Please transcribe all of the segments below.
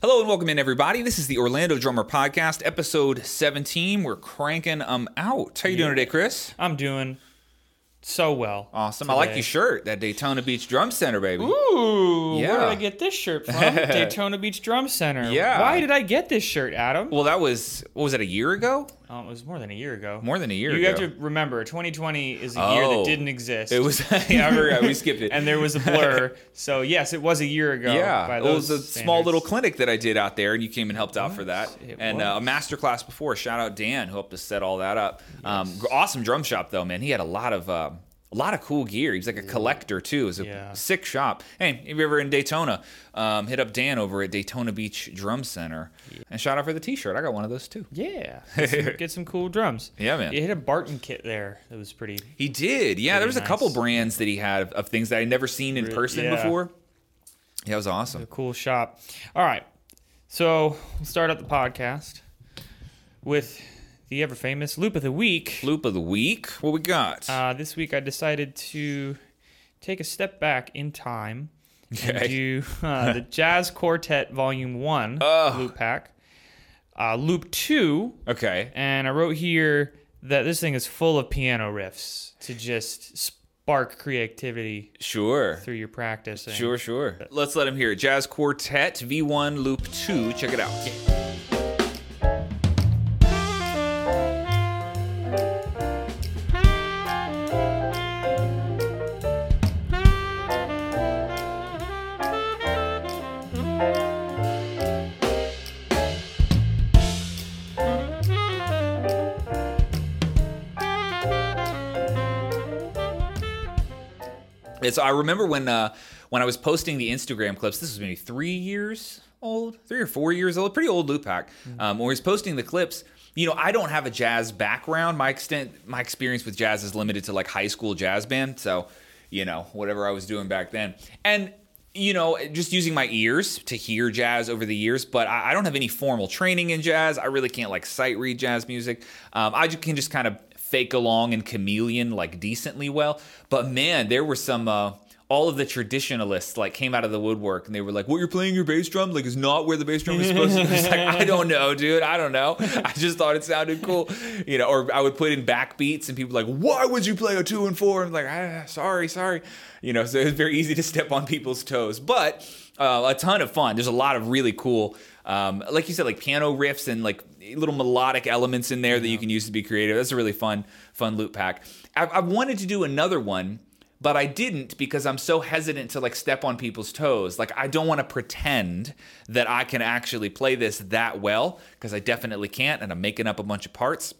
Hello and welcome in, everybody. This is the Orlando Drummer Podcast, episode 17. We're cranking them out. How you doing today, Chris? I'm doing so well. Awesome. I like your shirt, that Daytona Beach Drum Center, baby. Ooh, where did I get this shirt from? Daytona Beach Drum Center. Yeah. Why did I get this shirt, Adam? Well, that was what was that a year ago? Oh, it was more than a year ago. More than a year ago. you ago. have to remember, 2020 is a year Oh. that didn't exist. It was. yeah. We skipped it. and there was a blur. so yes, it was a year ago. yeah, by it was a those small little clinic that I did out there, and you came and helped out for that. It and uh, a master class before. Shout out Dan who helped us set all that up. Um, awesome drum shop though, man. He had a lot of. Uh, a lot of cool gear. He's like a collector too. It was a Yeah. sick shop. Hey, if you're ever in Daytona, um, hit up Dan over at Daytona Beach Drum Center. And shout out for the T-shirt. I got one of those too. Yeah, get some, get some cool drums. Yeah, man. You hit a Barton kit there. That was pretty. He did. Yeah, there was a couple brands that he had of, of things that I'd never seen in person yeah. before. Yeah, it was awesome. cool shop. All right, so we'll start up the podcast with the ever famous loop of the week. Loop of the week. What we got? Uh, this week I decided to take a step back in time and do uh, the Jazz Quartet Volume One Ugh. loop pack, uh, loop two, okay. and I wrote here that this thing is full of piano riffs to just spark creativity Sure. through your practice. Sure, sure. Let's let him hear it. Jazz Quartet V1 Loop 2. Check it out. It's I remember when uh, when I was posting the Instagram clips. This was maybe three years old, three or four years old, pretty old loop pack. Um, when I was posting the clips, you know, I don't have a jazz background. My extent, my experience with jazz is limited to like high school jazz band. So, you know, whatever I was doing back then, and you know, just using my ears to hear jazz over the years. But I, I don't have any formal training in jazz. I really can't like sight read jazz music. Um, I can just kind of fake along and chameleon like decently well. But man, there were some. Uh, all of the traditionalists like came out of the woodwork and they were like, "What you're playing your bass drum like is not where the bass drum is supposed to." be. Like I don't know, dude. I don't know. I just thought it sounded cool, you know. Or I would put in backbeats and people like, "Why would you play a two and four? I'm like, ah, "Sorry, sorry," you know. So it was very easy to step on people's toes, but uh, a ton of fun. There's a lot of really cool, um, like you said, like piano riffs and like little melodic elements in there that you can use to be creative. That's a really fun, fun loop pack. I, I wanted to do another one, but I didn't because I'm so hesitant to like step on people's toes. Like I don't want to pretend that I can actually play this that well because I definitely can't, and I'm making up a bunch of parts.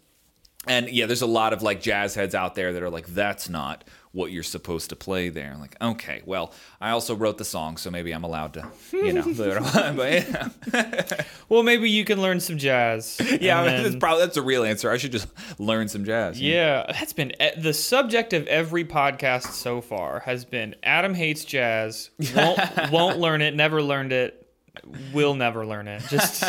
And yeah, there's a lot of like jazz heads out there that are like, that's not what you're supposed to play there. I'm like, okay, well, I also wrote the song, so maybe I'm allowed to, you know. but yeah, Well, maybe you can learn some jazz. yeah and that's then- probably that's a real answer. I should just learn some jazz. Yeah, that's been e- the subject of every podcast so far has been Adam hates jazz, won't won't learn it, never learned it, will never learn it. Just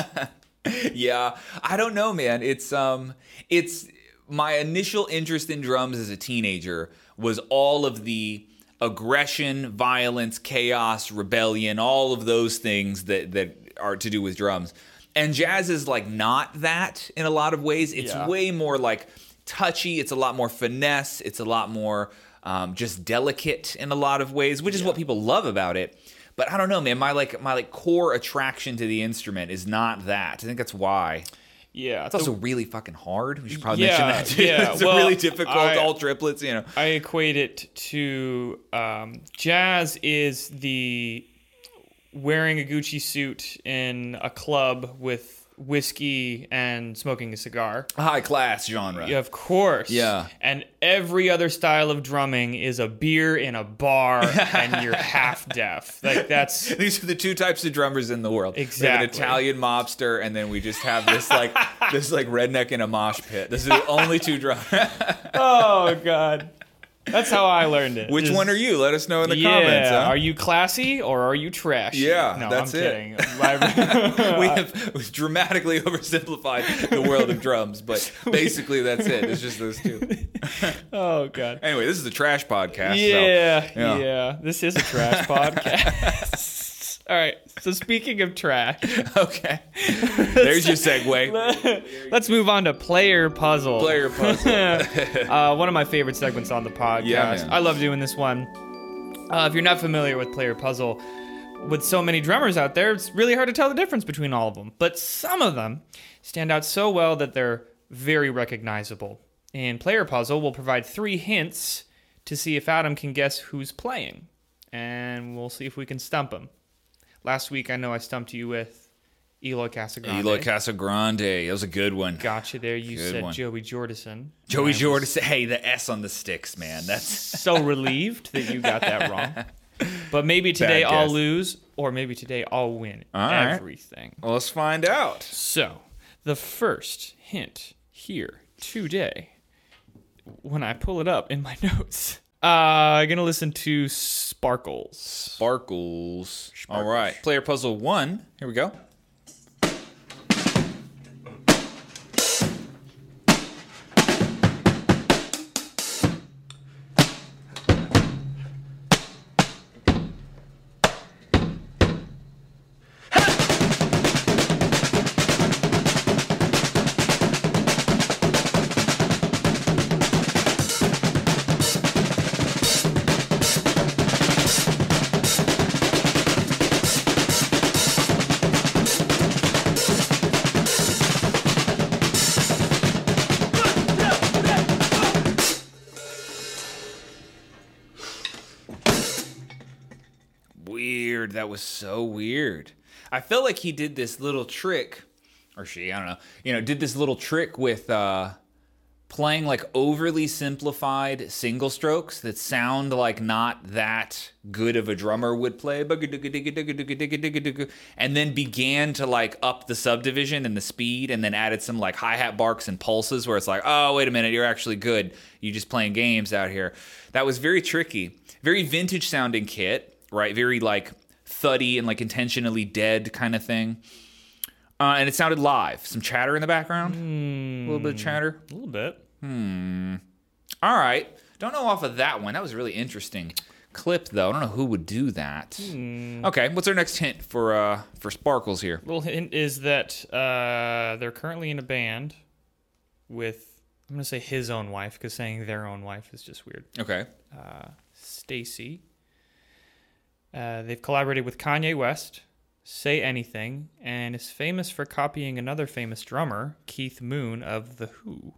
yeah i don't know man it's um it's my initial interest in drums as a teenager was all of the aggression violence chaos rebellion all of those things that that are to do with drums and jazz is like not that in a lot of ways it's Yeah. way more like touchy it's a lot more finesse it's a lot more um, just delicate in a lot of ways which is what people love about it but I don't know, man. My like my like core attraction to the instrument is not that. I think that's why. Yeah, It's also really fucking hard. We should probably Yeah, mention that too. yeah. it's Well, really difficult. I- all triplets, you know. I equate it to um, jazz is the wearing a Gucci suit in a club with whiskey and smoking a cigar. High class genre. Yeah, of course. Yeah. And every other style of drumming is a beer in a bar and you're half deaf. Like that's These are the two types of drummers in the world. Have an Exactly. Italian mobster, and then we just have this like this like redneck in a mosh pit. This is the only two drummers. Oh god. That's how I learned it. Which Just- one are you? Let us know in the yeah. comments. Huh? Are you classy or are you trash? Yeah, no, that's I'm it. kidding. My- we have we've dramatically oversimplified the world of drums, but basically that's it. It's just those two. oh god. Anyway, this is a trash podcast. so- Yeah, yeah. yeah, This is a trash podcast. All right. So speaking of trash, Okay. There's your segue. let's move on to player puzzle. Player puzzle. uh, one of my favorite segments on the podcast. Yeah, man. I love doing this one. Uh, if you're not familiar with player puzzle, with so many drummers out there, it's really hard to tell the difference between all of them. But some of them stand out so well that they're very recognizable. And player puzzle will provide three hints to see if Adam can guess who's playing, and we'll see if we can stump him. Last week, I know I stumped you with Eloy Casagrande. Eloy Casagrande. That was a good one. Gotcha there. You Good said one. Joey Jordison. Joey Jordison. Hey, the S on the sticks, man. That's so relieved that you got that wrong. But maybe today I'll lose, or maybe today I'll win All right. everything. well, let's find out. So, the first hint here today, when I pull it up in my notes, uh, I'm gonna listen to Sparkles. Sparkles. All right. Player puzzle one. Here we go. So weird. I felt like he did this little trick, or she, I don't know, you know, did this little trick with uh, playing like overly simplified single strokes that sound like not that good of a drummer would play. And then began to like up the subdivision and the speed and then added some like hi hat barks and pulses where it's like, oh, wait a minute, you're actually good. You're just playing games out here. That was very tricky. Very vintage sounding kit, right? Very like thuddy and like intentionally dead kind of thing. Uh, and it sounded live. Some chatter in the background. A little bit of chatter. A little bit. All right. Don't know off of that one. That was a really interesting clip, though. I don't know who would do that. Okay. What's our next hint for uh for Sparkles here? Little hint is that uh, they're currently in a band with I'm gonna say his own wife because saying their own wife is just weird. Okay. Stacy. Uh, they've collaborated with Kanye West, Say Anything, and is famous for copying another famous drummer, Keith Moon of The Who.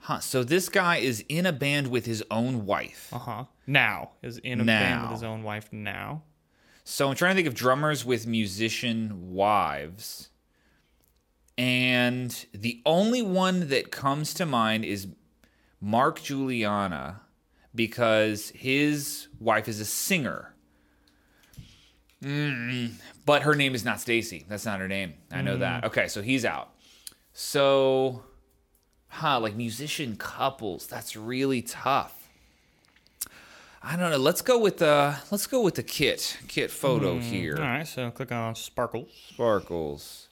Huh. So this guy is in a band with his own wife. Uh huh. Now is in a band with his own wife. Now. So I'm trying to think of drummers with musician wives. And the only one that comes to mind is Mark Guiliana because his wife is a singer. Mm, but her name is not Stacy. That's not her name. I know that. Mm. Okay, so he's out. So, huh, like musician couples. That's really tough. I don't know. Let's go with the let's go with the kit kit photo mm, here. All right. So click on Sparkles. Sparkles.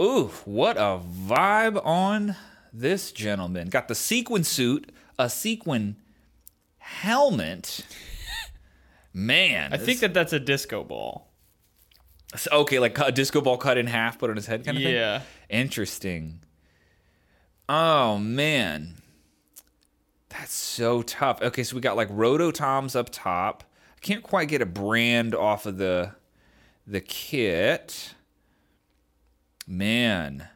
Ooh, what a vibe on this gentleman. Got the sequin suit, a sequin helmet. Man, I think that that's a disco ball. okay, like a disco ball cut in half, put on his head, kind of thing. Yeah. Interesting. Oh man. That's so tough. Okay, so we got like Rototoms up top. I can't quite get a brand off of the the kit. Man.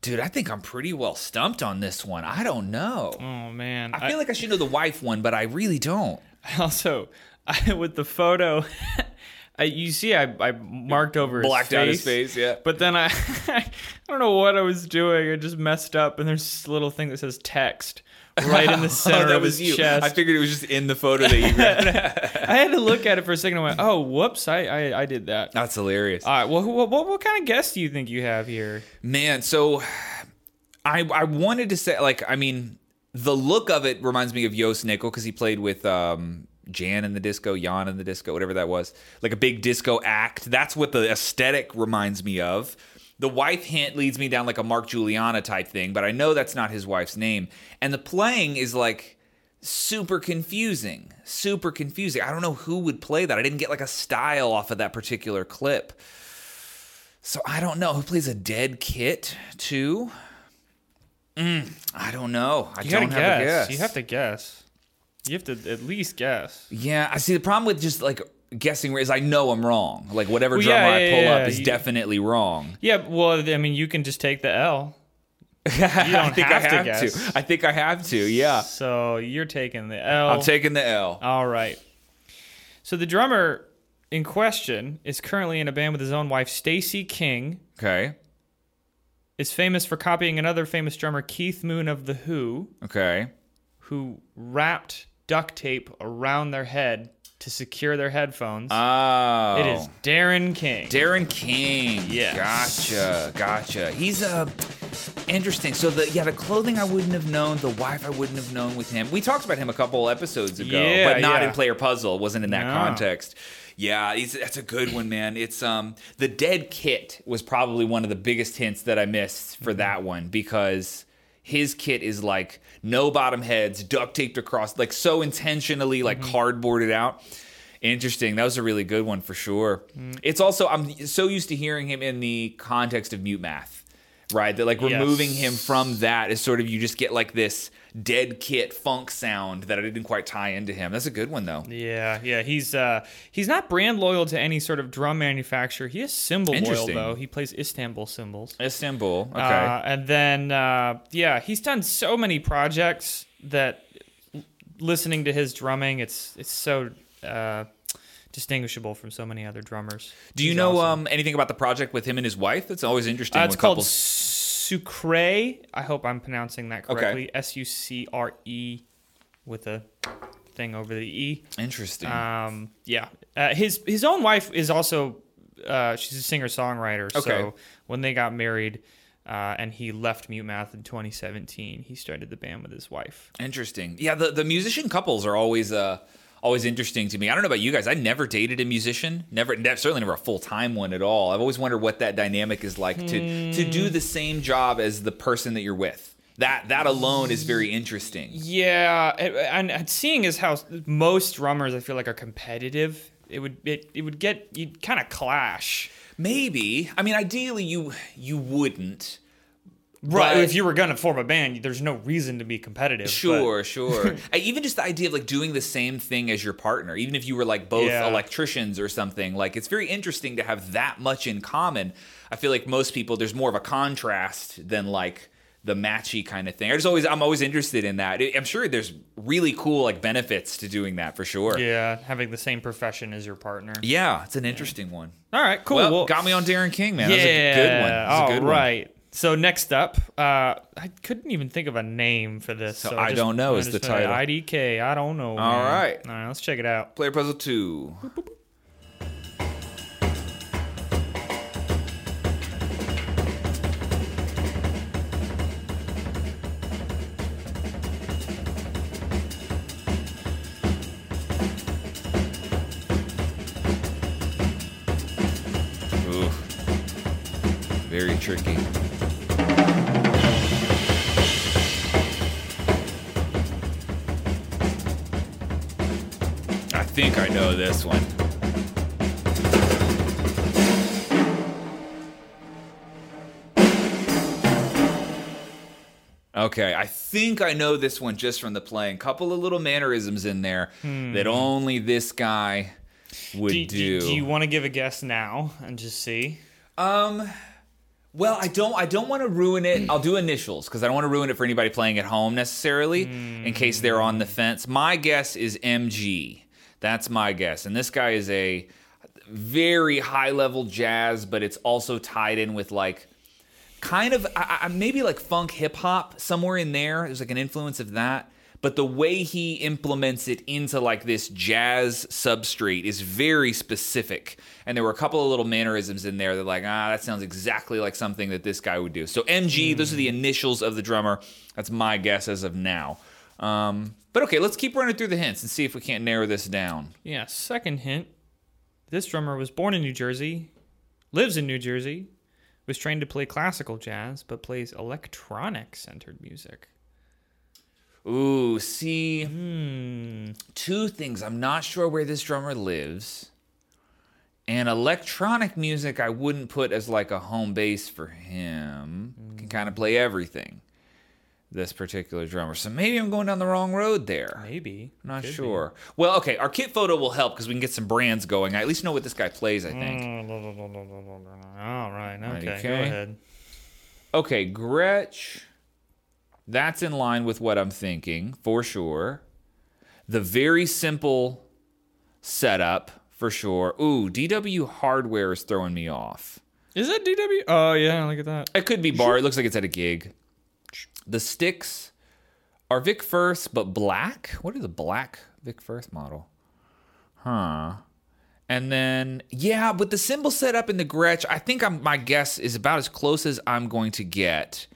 Dude, I think I'm pretty well stumped on this one. I don't know. Oh man. I feel like I should know the wife one, but I really don't. Also I, with the photo. I, you see, I, I marked over his Blacked face, out his face, yeah. But then I, I don't know what I was doing. I just messed up, and there's this little thing that says text right in the center oh, that of was his you. chest. I figured it was just in the photo that you grabbed. I had to look at it for a second. I went, "Oh, whoops! I I, I did that." That's hilarious. All right. Well, what, what what kind of guest do you think you have here? Man, so I I wanted to say like I mean the look of it reminds me of Jost Nickel because he played with um, Jan in the disco, Jan in the disco, whatever that was, like a big disco act. That's what the aesthetic reminds me of. The wife hint leads me down like a Mark Guiliana type thing, but I know that's not his wife's name. And the playing is like super confusing. Super confusing. I don't know who would play that. I didn't get like a style off of that particular clip. So I don't know who plays a dead kit too. Mm, I don't know. I You don't have guess. a guess. You have to guess. You have to at least guess. Yeah, I see. The problem with just like guessing is I know I'm wrong. Like whatever Well, drummer yeah, I pull yeah, up is you- definitely wrong. Yeah, well, I mean, you can just take the L. I don't think have to I have guess. to. I think I have to. Yeah, So you're taking the L. I'm taking the L. All right. So the drummer in question is currently in a band with his own wife, Stacy King. Okay. Is famous for copying another famous drummer, Keith Moon of The Who, Okay. who wrapped duct tape around their head to secure their headphones. Oh. It is Darren King. Darren King. Yes. Gotcha. Gotcha. He's uh interesting. So the yeah, the clothing I wouldn't have known, the wife I wouldn't have known with him. We talked about him a couple episodes ago, Yeah, but not yeah. in Player Puzzle. It wasn't in that No. context. Yeah, he's, that's a good one, man. It's um the dead kit was probably one of the biggest hints that I missed Mm-hmm. for that one because his kit is like no bottom heads, duct taped across, like so intentionally like Mm-hmm. cardboarded out. Interesting. That was a really good one for sure. Mm. It's also I'm so used to hearing him in the context of mute math, right? That like Yes. removing him from that is sort of you just get like this dead kit funk sound that I didn't quite tie into him. That's a good one though. Yeah, yeah, he's uh he's not brand loyal to any sort of drum manufacturer. He is cymbal loyal though. He plays Istanbul cymbals. Istanbul. Okay. Uh, and then uh, yeah, he's done so many projects that l- listening to his drumming, it's it's so uh, distinguishable from so many other drummers. Do you He's know awesome. um, anything about the project with him and his wife? That's always interesting. Uh, when it's called couples- Sucre. I hope I'm pronouncing that correctly. S U C R E with a thing over the E. Interesting. Um, yeah, uh, his his own wife is also uh, she's a singer songwriter. Okay. So when they got married, uh, and he left Mute Math in 2017, he started the band with his wife. Interesting. Yeah, the, the musician couples are always uh always interesting to me. I don't know about you guys. I never dated a musician. Never, ne- certainly never a full time one at all. I've always wondered what that dynamic is like to to do hmm. the same job as the person that you're with. That that alone is very interesting. Yeah, and, and seeing as how most drummers I feel like are competitive, it would it, it would get you'd kind of clash. Maybe. I mean, ideally you you wouldn't. Right. But- if you were gonna form a band, there's no reason to be competitive. but- Sure, sure. I, even just the idea of like doing the same thing as your partner, even if you were like both Yeah. electricians or something, like it's very interesting to have that much in common. I feel like most people there's more of a contrast than like the matchy kind of thing. I just always I'm always interested in that. I'm sure there's really cool like benefits to doing that for sure. yeah, having the same profession as your partner. Yeah, it's an interesting one. All right, cool. Well, Well, got me on Darren King, man. yeah, That was a good one. That was a all good one. right. So next up, uh, I couldn't even think of a name for this. So So, I just- Don't Know I is the title. IDK. I don't know. All man. right. All right. Let's check it out. Player Puzzle 2. Ooh. Very tricky. Think I know this one. Okay, I think I know this one just from the playing. Couple of little mannerisms in there that only this guy would Do, do. do, do you want to give a guess now and just see? Um, well, I don't. I don't want to ruin it. I'll do initials because I don't want to ruin it for anybody playing at home necessarily, in case they're on the fence. My guess is MG. That's my guess, and this guy is a very high level jazz, but it's also tied in with like kind of I, I, maybe like funk hip hop somewhere in there. There's like an influence of that. But the way he implements it into like this jazz substrate is very specific. And there were a couple of little mannerisms in there that like, ah, that sounds exactly like something that this guy would do. So MG, those are the initials of the drummer. That's my guess as of now. Um, but okay, let's keep running through the hints and see if we can't narrow this down. Yeah. Second hint: This drummer was born in New Jersey, lives in New Jersey, was trained to play classical jazz, but plays electronic-centered music. Ooh, see, Hmm. two things. I'm not sure where this drummer lives. And electronic music, I wouldn't put as like a home base for him. Can kind of play everything. This particular drummer. So maybe I'm going down the wrong road there. Maybe. Not Could be. sure. Well, okay, our kit photo will help because we can get some brands going. I at least know what this guy plays, I think. Mm, All right. Okay. okay. Go ahead. Okay, Gretsch. That's in line with what I'm thinking, for sure. The very simple setup, for sure. Ooh, DW hardware is throwing me off. Is that DW? Oh yeah. Look at that. It could be bar. It looks like it's at a gig. The sticks are Vic Firth, but black. What is the black Vic Firth model? Huh. And then yeah, with the cymbal set up in the Gretsch, I think I'm my guess is about as close as I'm going to get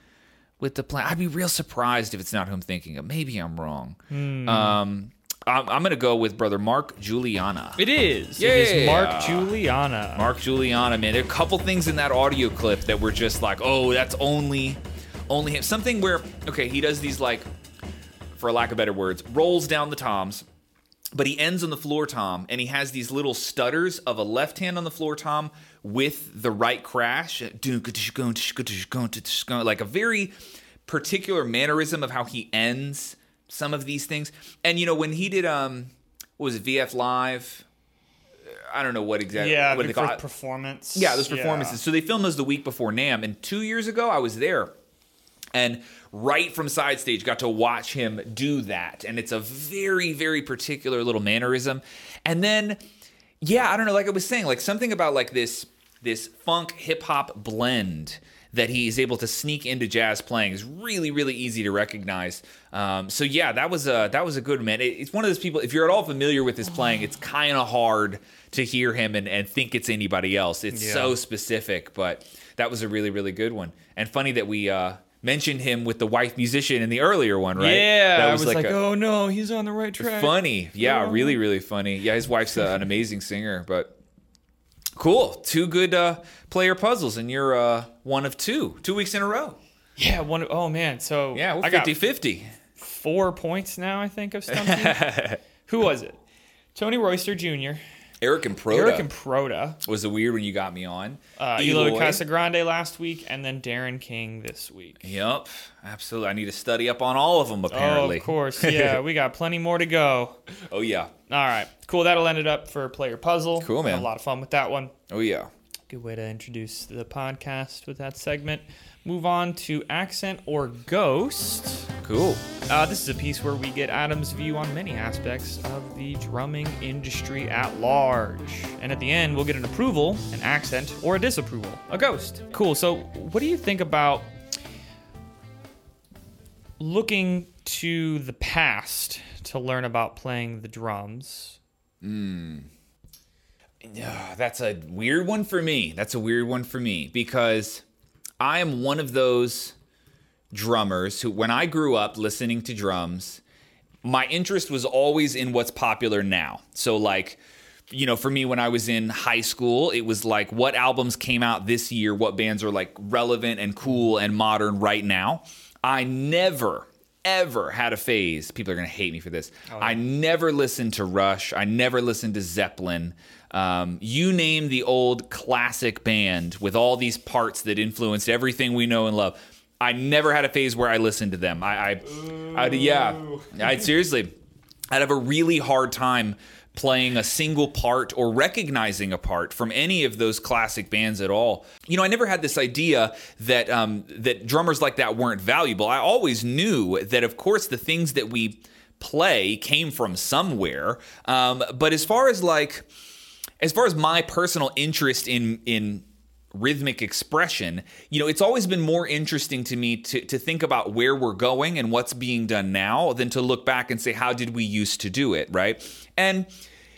with the plan. I'd be real surprised if it's not who I'm thinking of. Maybe I'm wrong. Um, I'm, I'm gonna go with brother Mark Guiliana. It is. It is Mark Guiliana. Mark Guiliana, man. There are a couple things in that audio clip that were just like, oh, that's only, only him. Something where, okay, he does these like, for lack of better words, rolls down the toms, but he ends on the floor tom, and he has these little stutters of a left hand on the floor tom with the right crash, like a very particular mannerism of how he ends some of these things. And you know, when he did, um, what was it, VF Live? I don't know what exactly. Yeah. what they call it. performance. Yeah, those performances. So they filmed those the week before NAMM, and two years ago I was there, and right from side stage got to watch him do that, and it's a very very particular little mannerism. And then, yeah, I don't know, like I was saying, like something about like this this funk hip hop blend that he's able to sneak into jazz playing is really really easy to recognize. Um, so yeah, that was a that was a good man. It- it's one of those people. If you're at all familiar with his playing, it's kind of hard to hear him and, and think it's anybody else. It's Yeah. so specific, but that was a really really good one. And funny that we uh, mentioned him with the wife musician in the earlier one, right? Yeah. that I was like, a- oh no, he's on the right track. funny. Yeah, Yeah. really, really funny. Yeah, his wife's uh, an amazing singer, but cool. Two good uh, player puzzles, and you're uh, one of two. Two weeks in a row. Yeah. One. Oh man. So Yeah, we're I got 50 50. four points now. I think of you. Who was it? Tony Royster Jr. Aric Improta Eric and Proda. was the weird when you got me on. Uh, Eloy Casagrande last week, and then Darren King this week. Yep, absolutely. I need to study up on all of them, Apparently, Oh, of course. Yeah, we got plenty more to go. Oh, yeah. All right, cool. That'll end it up for player puzzle. Cool, man. Had a lot of fun with that one. Oh, yeah. Good way to introduce the podcast with that segment. Move on to accent or ghost. Cool. Uh, this is a piece where we get Adam's view on many aspects of the drumming industry at large. And at the end, we'll get an approval, an accent, or a disapproval, a ghost. Cool. So, what do you think about looking to the past to learn about playing the drums? Yeah, that's a weird one for me. That's a weird one for me because I am one of those drummers who, when I grew up listening to drums, my interest was always in what's popular now. So, like, you know, for me, when I was in high school, it was like what albums came out this year, what bands are like relevant and cool and modern right now. I never, ever had a phase. People are going to hate me for this. I never listened to Rush. I never listened to Zeppelin. Um, you name the old classic band with all these parts that influenced everything we know and love. I never had a phase where I listened to them. I, I, I yeah, I seriously, I'd have a really hard time playing a single part or recognizing a part from any of those classic bands at all. You know, I never had this idea that um, that drummers like that weren't valuable. I always knew that, of course, the things that we play came from somewhere. Um, but as far as like, as far as my personal interest in in rhythmic expression, you know, it's always been more interesting to me to, to think about where we're going and what's being done now than to look back and say, how did we used to do it, right? And,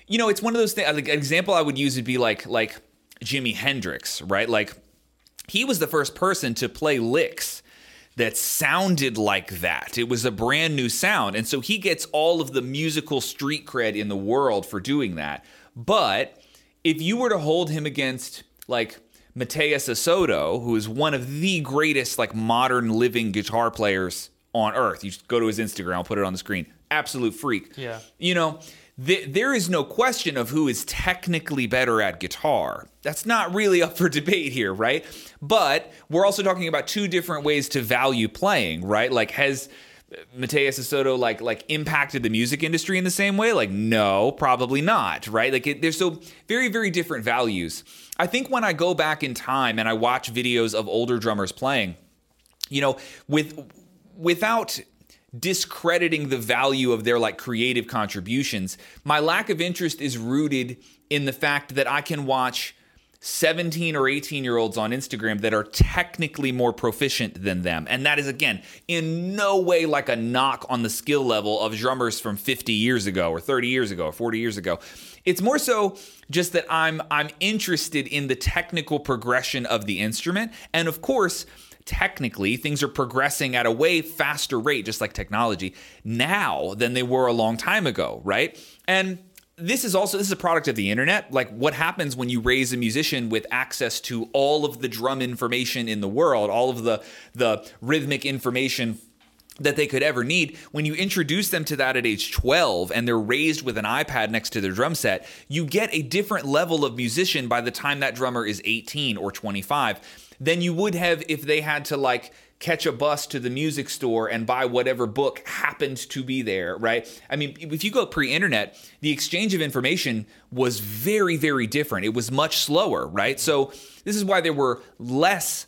you know, it's one of those things, like, an example I would use would be like, like Jimi Hendrix, right? Like, he was the first person to play licks that sounded like that. It was a brand new sound. And so he gets all of the musical street cred in the world for doing that. But if you were to hold him against like Mateus Asato, who is one of the greatest like modern living guitar players on earth. You just go to his Instagram, I'll put it on the screen. Absolute freak. Yeah. You know, th- there is no question of who is technically better at guitar. That's not really up for debate here, right? But we're also talking about two different ways to value playing, right? Like, has Mateus Soto like like impacted the music industry in the same way? Like, no, probably not, right? Like, there's so very very different values. I think when I go back in time and I watch videos of older drummers playing, you know, with without discrediting the value of their like creative contributions, my lack of interest is rooted in the fact that I can watch 17 or 18 year olds on Instagram that are technically more proficient than them. And that is, again, in no way like a knock on the skill level of drummers from 50 years ago or 30 years ago or 40 years ago. It's more so just that I'm I'm interested in the technical progression of the instrument. And of course, technically things are progressing at a way faster rate just like technology now than they were a long time ago, right? And this is also this is a product of the internet. Like what happens when you raise a musician with access to all of the drum information in the world all of the the rhythmic information that they could ever need? When you introduce them to that at age 12 and they're raised with an iPad next to their drum set you get a different level of musician by the time that drummer is 18 or 25 than you would have if they had to like catch a bus to the music store and buy whatever book happened to be there, right? I mean, if you go pre internet, the exchange of information was very, very different. It was much slower, right? So, this is why there were less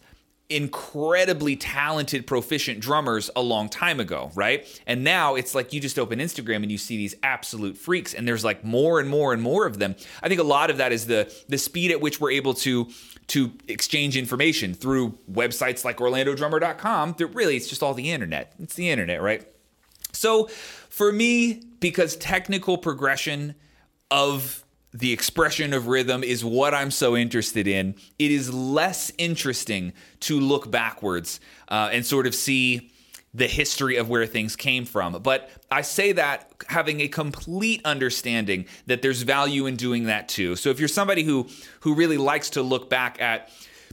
incredibly talented, proficient drummers a long time ago, right? And now it's like you just open Instagram and you see these absolute freaks, and there's like more and more and more of them. I think a lot of that is the the speed at which we're able to to exchange information through websites like OrlandoDrummer.com. That really it's just all the internet. It's the internet, right? So for me, because technical progression of the expression of rhythm is what I'm so interested in. It is less interesting to look backwards uh, and sort of see the history of where things came from. But I say that having a complete understanding that there's value in doing that too. So if you're somebody who who really likes to look back at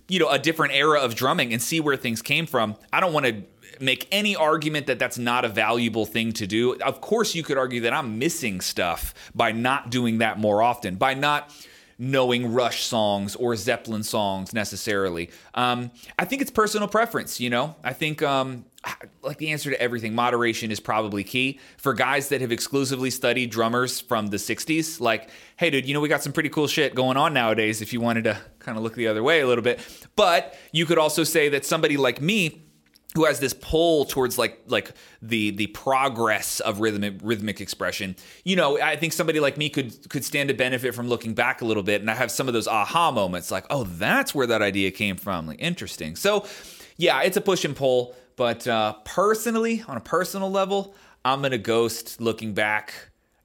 you know a different era of drumming and see where things came from, I don't want to make any argument that that's not a valuable thing to do. Of course, you could argue that I'm missing stuff by not doing that more often, by not knowing Rush songs or Zeppelin songs necessarily. Um, I think it's personal preference, you know? I think, um, like the answer to everything, moderation is probably key. For guys that have exclusively studied drummers from the 60s, like, hey, dude, you know, we got some pretty cool shit going on nowadays if you wanted to kind of look the other way a little bit. But you could also say that somebody like me, who has this pull towards like like the the progress of rhythmic rhythmic expression. You know, I think somebody like me could could stand to benefit from looking back a little bit, and I have some of those aha moments, like, oh, that's where that idea came from. Like, interesting. So, yeah, it's a push and pull. But uh, personally, on a personal level, I'm gonna ghost looking back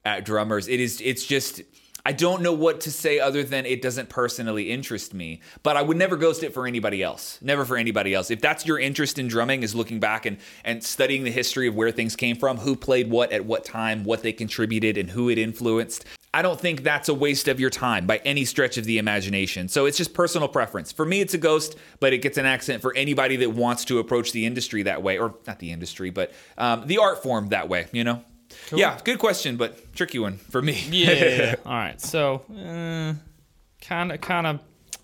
at drummers. It is it's just I don't know what to say other than it doesn't personally interest me. But I would never ghost it for anybody else. Never for anybody else. If that's your interest in drumming is looking back and, and studying the history of where things came from, who played what at what time, what they contributed, and who it influenced. I don't think that's a waste of your time by any stretch of the imagination. So it's just personal preference. For me, it's a ghost, but it gets an accent for anybody that wants to approach the industry that way, or not the industry, but um, the art form that way, you know? Cool. Yeah, good question, but tricky one for me. yeah, yeah, yeah. All right. So, kind of, kind of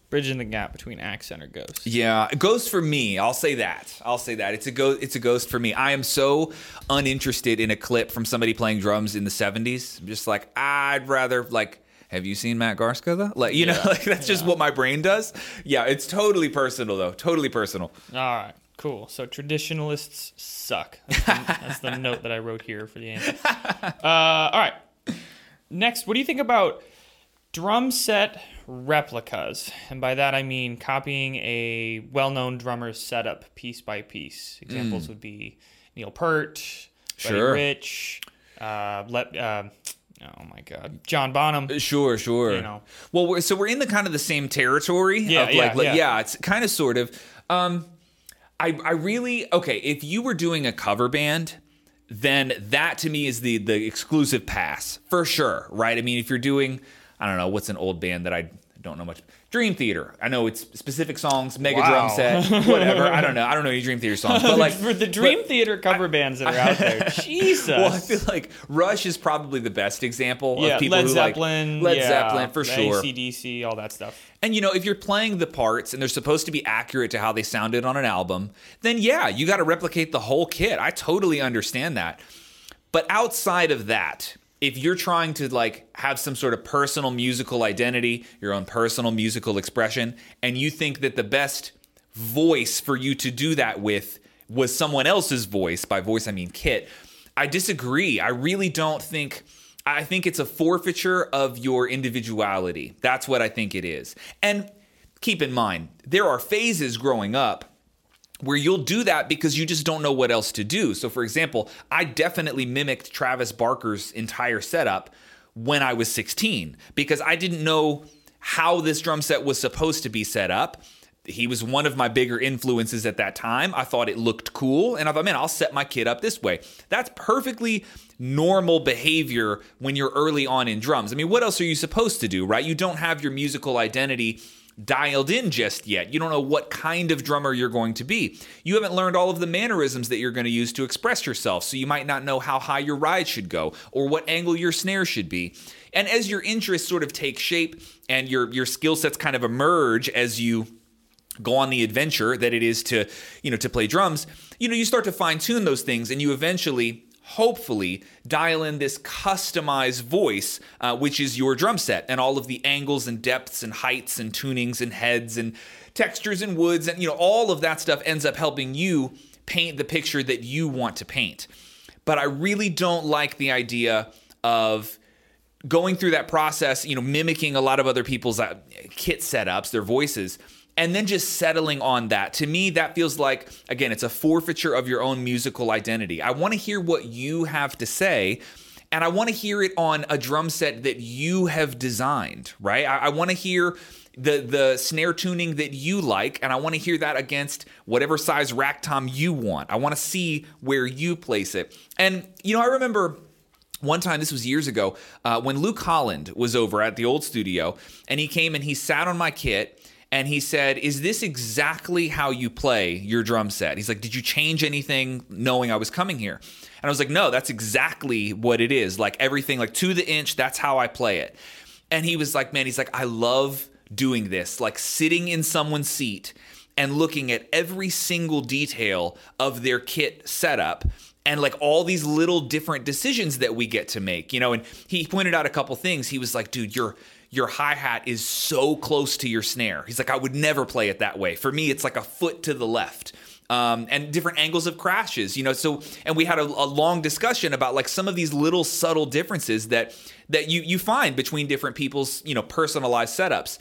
bridging the gap between accent or ghost. Yeah, ghost for me. I'll say that. I'll say that. It's a ghost. It's a ghost for me. I am so uninterested in a clip from somebody playing drums in the '70s. I'm just like I'd rather like. Have you seen Matt Garstka though? Like you know, like that's just what my brain does. Yeah, it's totally personal though. Totally personal. All right. Cool. So traditionalists suck. That's the, that's the note that I wrote here for the answer. Uh, all right. Next, what do you think about drum set replicas? And by that I mean copying a well-known drummer's setup piece by piece. Examples would be Neil Peart, Buddy Sure. Rich, uh, let. Uh, Oh my God, John Bonham. Sure, sure. You know. Well, we're, so we're in the kind of the same territory. Yeah, of yeah, like, like- yeah. yeah. It's kind of sort of. Um, I I really okay. If you were doing a cover band, then that to me is the the exclusive pass for sure, right? I mean, if you're doing, I don't know, what's an old band that I don't know much. Dream Theater. I know it's specific songs, mega Wow. drum set, whatever. I don't know. I don't know any Dream Theater songs, but like for the Dream Theater cover bands that are out there. Jesus. Well, I feel like Rush is probably the best example yeah, of people Led who Zeppelin, like Led yeah, Zeppelin for sure. ACDC, all that stuff. And you know, if you're playing the parts and they're supposed to be accurate to how they sounded on an album, then yeah, you got to replicate the whole kit. I totally understand that. But outside of that, if you're trying to like have some sort of personal musical identity, your own personal musical expression, and you think that the best voice for you to do that with was someone else's voice, by voice I mean kit, I disagree. I really don't think I think it's a forfeiture of your individuality. That's what I think it is. And keep in mind, there are phases growing up where you'll do that because you just don't know what else to do. So, for example, I definitely mimicked Travis Barker's entire setup when I was 16 because I didn't know how this drum set was supposed to be set up. He was one of my bigger influences at that time. I thought it looked cool, and I thought, man, I'll set my kid up this way. That's perfectly normal behavior when you're early on in drums. I mean, what else are you supposed to do, right? You don't have your musical identity dialed in just yet. You don't know what kind of drummer you're going to be. You haven't learned all of the mannerisms that you're going to use to express yourself, so you might not know how high your ride should go or what angle your snare should be. And as your interests sort of take shape and your your skill sets kind of emerge as you go on the adventure that it is to, you know, to play drums, you know, you start to fine tune those things and you eventually hopefully dial in this customized voice, uh, which is your drum set, and all of the angles and depths and heights and tunings and heads and textures and woods, and you know, all of that stuff ends up helping you paint the picture that you want to paint. But I really don't like the idea of going through that process, you know, mimicking a lot of other people's uh, kit setups, their voices, and then just settling on that. To me, that feels like, again, it's a forfeiture of your own musical identity. I want to hear what you have to say. And I want to hear it on a drum set that you have designed, right? I, I want to hear the the snare tuning that you like, and I want to hear that against whatever size rack tom you want. I want to see where you place it. And you know, I remember one time this was years ago uh, when luke holland was over at the old studio and he came and he sat on my kit and he said is this exactly how you play your drum set? He's like did you change anything knowing i was coming here? And i was like no that's exactly what it is. Like everything like to the inch that's how i play it. And he was like man he's like i love doing this. Like sitting in someone's seat and looking at every single detail of their kit setup and like all these little different decisions that we get to make, you know. And he pointed out a couple things. He was like, dude, your your hi-hat is so close to your snare. He's like, I would never play it that way. For me, it's like a foot to the left. Um, and different angles of crashes, you know. So, and we had a, a long discussion about like some of these little subtle differences that that you you find between different people's you know personalized setups.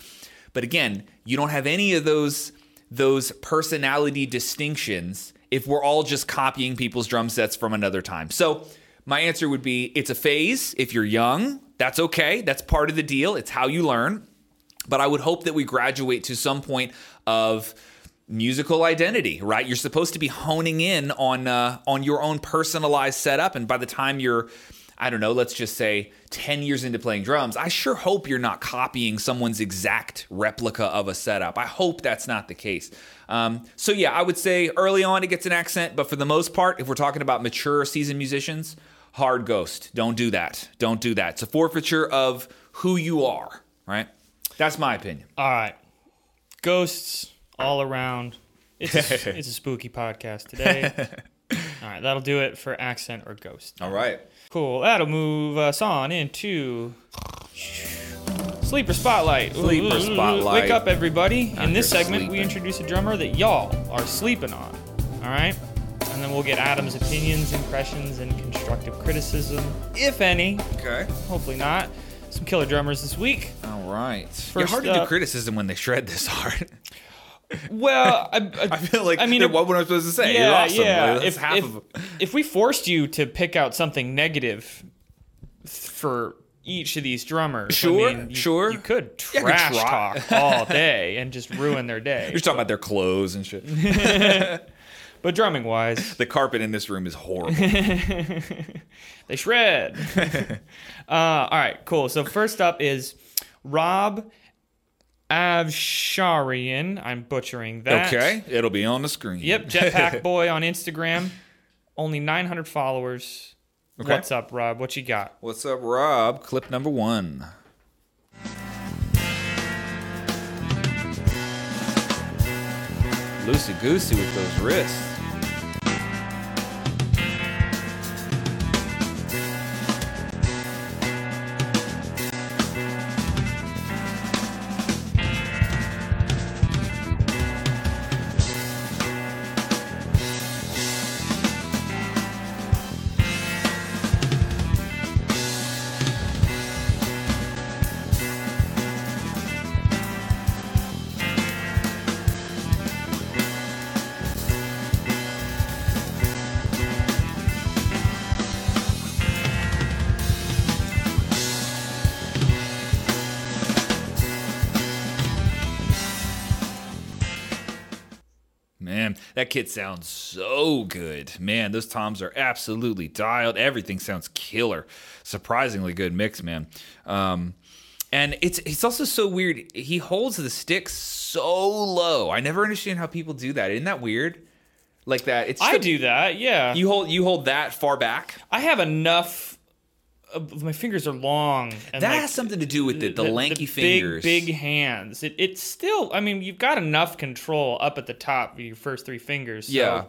But again, you don't have any of those those personality distinctions if we're all just copying people's drum sets from another time. So, my answer would be it's a phase. If you're young, that's okay. That's part of the deal. It's how you learn. But I would hope that we graduate to some point of musical identity, right? You're supposed to be honing in on uh, on your own personalized setup, and by the time you're I don't know, let's just say 10 years into playing drums, I sure hope you're not copying someone's exact replica of a setup. I hope that's not the case. Um, so, yeah, I would say early on it gets an accent, but for the most part, if we're talking about mature seasoned musicians, hard ghost. Don't do that. Don't do that. It's a forfeiture of who you are, right? That's my opinion. All right. Ghosts all around. It's a, it's a spooky podcast today. all right, that'll do it for accent or ghost. All right. Cool. That'll move us on into Sleeper Spotlight. Sleeper ooh. Spotlight. Wake up, everybody. In this segment, we introduce a drummer that y'all are sleeping on. All right? And then we'll get Adam's opinions, impressions, and constructive criticism, if any. Okay. Hopefully not. Some killer drummers this week. All right. yeah, First hard to do criticism when they shred this hard. Well, I, I, I feel like I mean, what am I supposed to say? yeah, You're awesome. yeah. Like, If, half if, of if we forced you to pick out something negative for each of these drummers, I Sure, mean, you, sure. you could Yeah, could trash talk all day and just ruin their day. You're talking about their clothes and shit. But drumming wise, the carpet in this room is horrible. they shred. uh, all right, cool. So first up is Rob Avsharian. I'm butchering that. Okay, it'll be on the screen. Yep, Jetpack Boy on Instagram. Only 900 followers. Okay. What's up, Rob? What you got? What's up, Rob? Clip number one. Loosey goosey with those wrists. That kit sounds so good. Man, those toms are absolutely dialed. Everything sounds killer. Surprisingly good mix, man. Um, and it's it's also so weird. He holds the stick so low. I never understand how people do that. Isn't that weird? Like that. It's I do that, yeah. You hold you hold that far back. I have enough. Of, my fingers are long. And That like, has something to do with the, the, lanky big, fingers. big hands. It, it's still. I mean, you've got enough control up at the top of your first three fingers. So Yeah.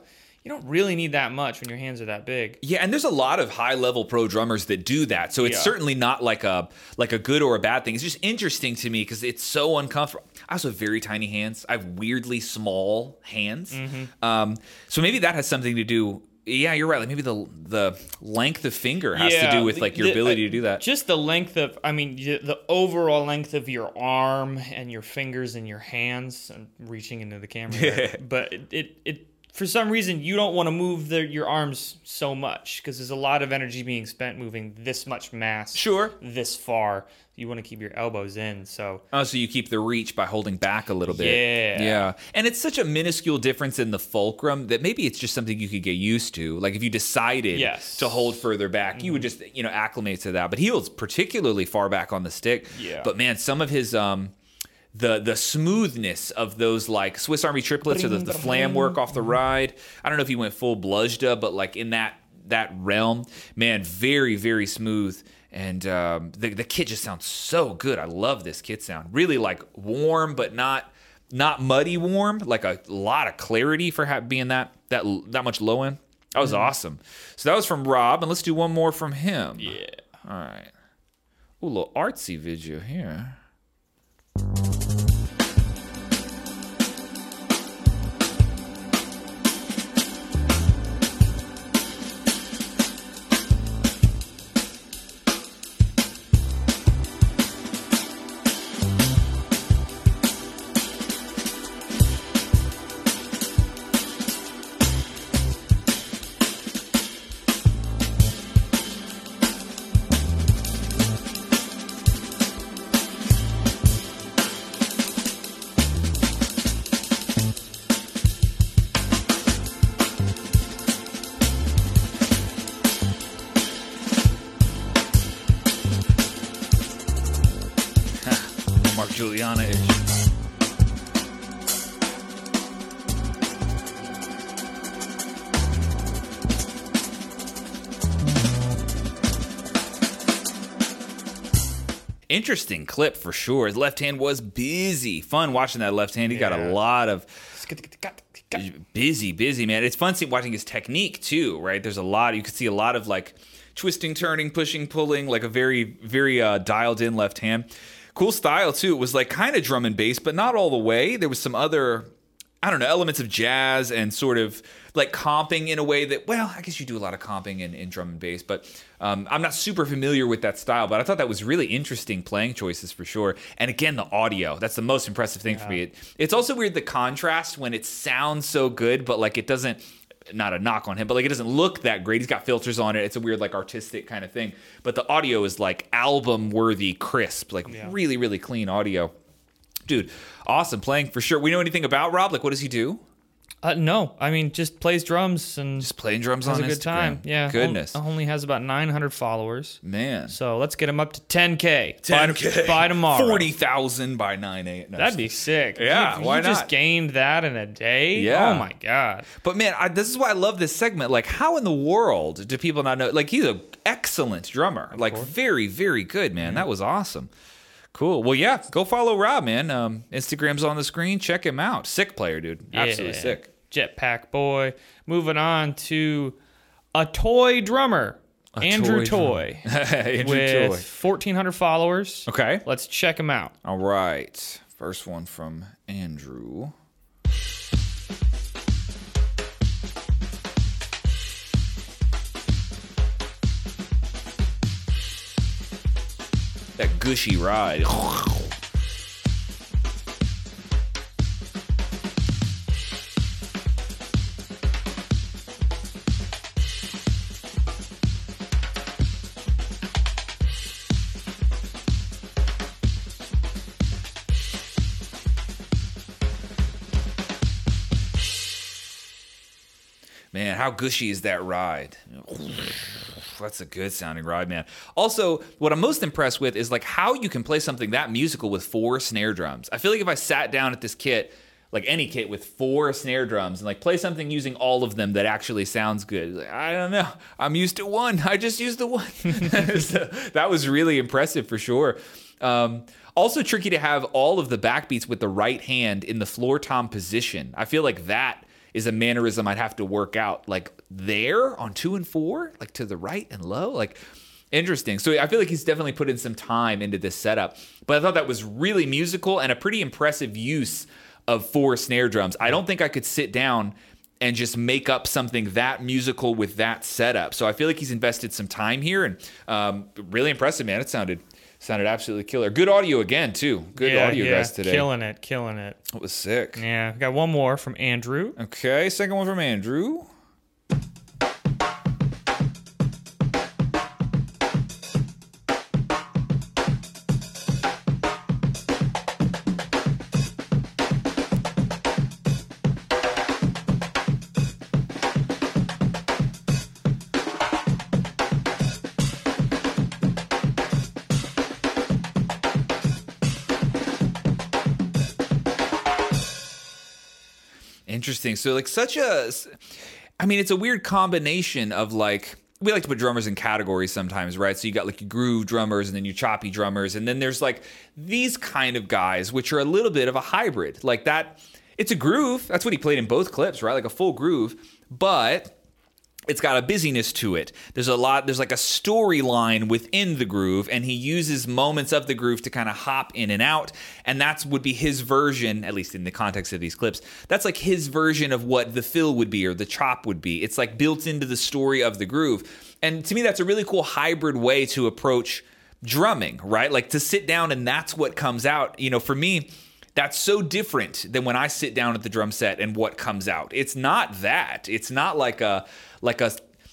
You don't really need that much when your hands are that big. Yeah, and there's a lot of high level pro drummers that do that. So it's Yeah. certainly not like a like a good or a bad thing. It's just interesting to me because it's so uncomfortable. I also have very tiny hands. I have weirdly small hands. Mm-hmm. Um, so maybe that has something to do. Yeah, you're right. Like maybe the the length of finger has to do with like your the- ability uh, to do that. Just the length of, I mean, the overall length of your arm and your fingers and your hands. and reaching into the camera, but it, it, for some reason, you don't want to move the, your arms so much because there's a lot of energy being spent moving this much mass, Sure. this far. You want to keep your elbows in, so Oh, so you keep the reach by holding back a little bit. Yeah. Yeah. And it's such a minuscule difference in the fulcrum that maybe it's just something you could get used to. Like if you decided Yes. to hold further back, you would just, you know, acclimate to that. But he holds particularly far back on the stick. Yeah. But man, some of his um the the smoothness of those like Swiss Army triplets or the, the flam work off the ride. I don't know if he went full bludgeda, but like in that that realm, man, very very smooth. And um, the the kit just sounds so good. I love this kit sound. Really like warm, but not not muddy warm. Like a lot of clarity for ha- being that that that much low end. That was awesome. So that was from Rob, and let's do one more from him. yeah. All right. Ooh, a little artsy video here. Clip for sure. His left hand was busy. Fun watching that left hand. He got a lot of busy, busy man. It's fun seeing watching his technique too, right? There's a lot. You can see a lot of like twisting, turning, pushing, pulling, like a very, very uh, dialed in left hand. Cool style too. It was like kind of drum and bass, but not all the way. There was some other, I don't know, elements of jazz and sort of like comping in a way that, well, I guess you do a lot of comping in, in drum and bass, but um, I'm not super familiar with that style. But I thought that was really interesting playing choices for sure. And again, the audio, that's the most impressive thing for me. It, it's also weird the contrast when it sounds so good, but like it doesn't, not a knock on him, but like it doesn't look that great. He's got filters on it. It's a weird, like artistic kind of thing. But the audio is like album worthy, crisp, like Yeah. really, really clean audio. Dude, awesome playing for sure. We know anything about Rob? Like, what does he do? Uh, no, I mean just plays drums and Just playing drums has on a good Instagram. time. Yeah, Goodness. on- only has about 900 followers. Man. So let's get him up to 10k. 10K. by tomorrow. 40,000 by 9 8. That'd be sick. Yeah, you why just not? gained that in a day. Yeah. Oh my god. But man, I, this is why I love this segment. Like, how in the world do people not know? Like, he's an excellent drummer. Like, very, very good, man. That was awesome. Cool. Well, yeah, go follow Rob, man. Um, Instagram's on the screen. Check him out. Sick player, dude. Absolutely Yeah. sick. Jetpack boy. Moving on to a toy drummer, Andrew toy Toy, Andrew with Toy. 1,400 followers. Okay. Let's check him out. All right. First one from Andrew. Gushy ride. Man, how gushy is that ride? That's a good sounding ride, man. Also, what I'm most impressed with is like how you can play something that musical with four snare drums. I feel like if I sat down at this kit, like any kit with four snare drums and like play something using all of them that actually sounds good. Like, I don't know. I'm used to one. I just used the one. So, that was really impressive for sure. Um, also tricky to have all of the backbeats with the right hand in the floor tom position. I feel like that is a mannerism I'd have to work out. Like there on two and four, like to the right and low, like interesting. So I feel like he's definitely put in some time into this setup. But I thought that was really musical and a pretty impressive use of four snare drums. I don't think I could sit down and just make up something that musical with that setup. So I feel like he's invested some time here and um, really impressive, man. It sounded sounded absolutely killer. Good audio again too. Good yeah, audio yeah, guys today. Killing it, killing it. It was sick. Yeah, got one more from Andrew. Okay, second one from Andrew. Interesting. So like such a I mean it's a weird combination of like we like to put drummers in categories sometimes, right? So you got like your groove drummers and then your choppy drummers and then there's like these kind of guys which are a little bit of a hybrid. Like that it's a groove. That's what he played in both clips, right? Like a full groove, but it's got a busyness to it. There's a lot, there's like a storyline within the groove, and he uses moments of the groove to kind of hop in and out. And that's would be his version, at least in the context of these clips, that's like his version of what the fill would be or the chop would be. It's like built into the story of the groove. And to me, that's a really cool hybrid way to approach drumming, right? Like to sit down and that's what comes out. You know, for me, that's so different than when I sit down at the drum set and what comes out. It's not that. It's not like a like a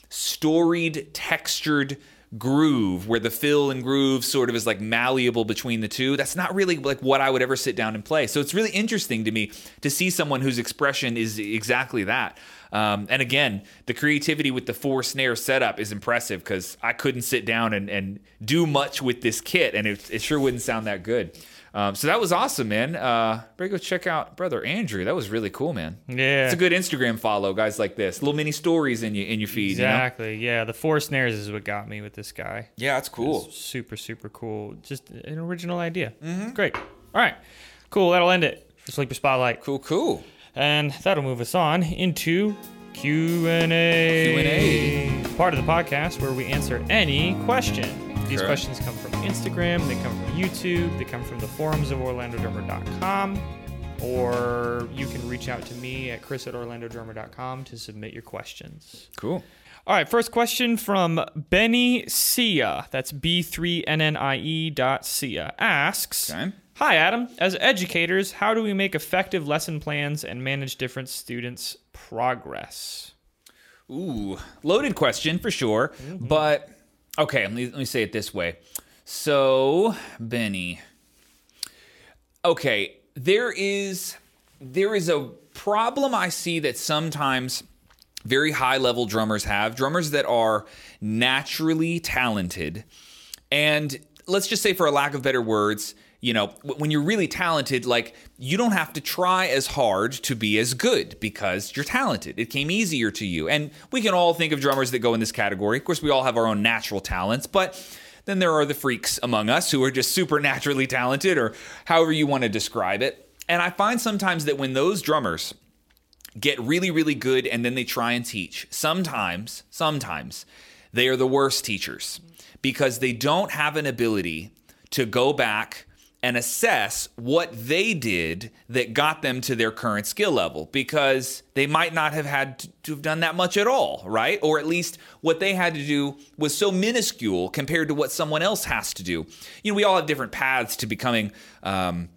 storied, textured groove where the fill and groove sort of is like malleable between the two. That's not really like what I would ever sit down and play. So it's really interesting to me to see someone whose expression is exactly that. Um, and again, the creativity with the four snare setup is impressive because I couldn't sit down and, and do much with this kit, and it, it sure wouldn't sound that good. Um, so that was awesome, man. Uh, better go check out brother Andrew. That was really cool, man. Yeah. It's a good Instagram follow, guys like this. Little mini stories in you in your feed. You know? Exactly. Yeah, the four snares is what got me with this guy. Yeah, that's cool. Super, super cool. Just an original idea. Mm-hmm. Great. All right. Cool. That'll end it for Sleeper Spotlight. Cool, cool. And that'll move us on into Q&A. Q&A. Part of the podcast where we answer any question. These Correct. questions come from Instagram, they come from YouTube, they come from the forums of orlandodrummer.com, or you can reach out to me at chris at orlandodrummer.com to submit your questions. Cool. All right, first question from Benny Sia. That's B3NNIE E dot Sia. Asks Okay. Hi, Adam. As educators, how do we make effective lesson plans and manage different students' progress? Ooh, loaded question for sure. Mm-hmm. But okay, let me, let me say it this way. So, Benny. Okay, there is there is a problem I see that sometimes very high level drummers have, drummers that are naturally talented, and let's just say, for a lack of better words, you know, when you're really talented, like you don't have to try as hard to be as good because you're talented. It came easier to you. And we can all think of drummers that go in this category. Of course, we all have our own natural talents, but then there are the freaks among us who are just supernaturally talented or however you want to describe it. And I find sometimes that when those drummers get really, really good and then they try and teach, sometimes, sometimes they are the worst teachers because they don't have an ability to go back and assess what they did that got them to their current skill level because they might not have had to have done that much at all, right? Or at least what they had to do was so minuscule compared to what someone else has to do. You know, we all have different paths to becoming, um,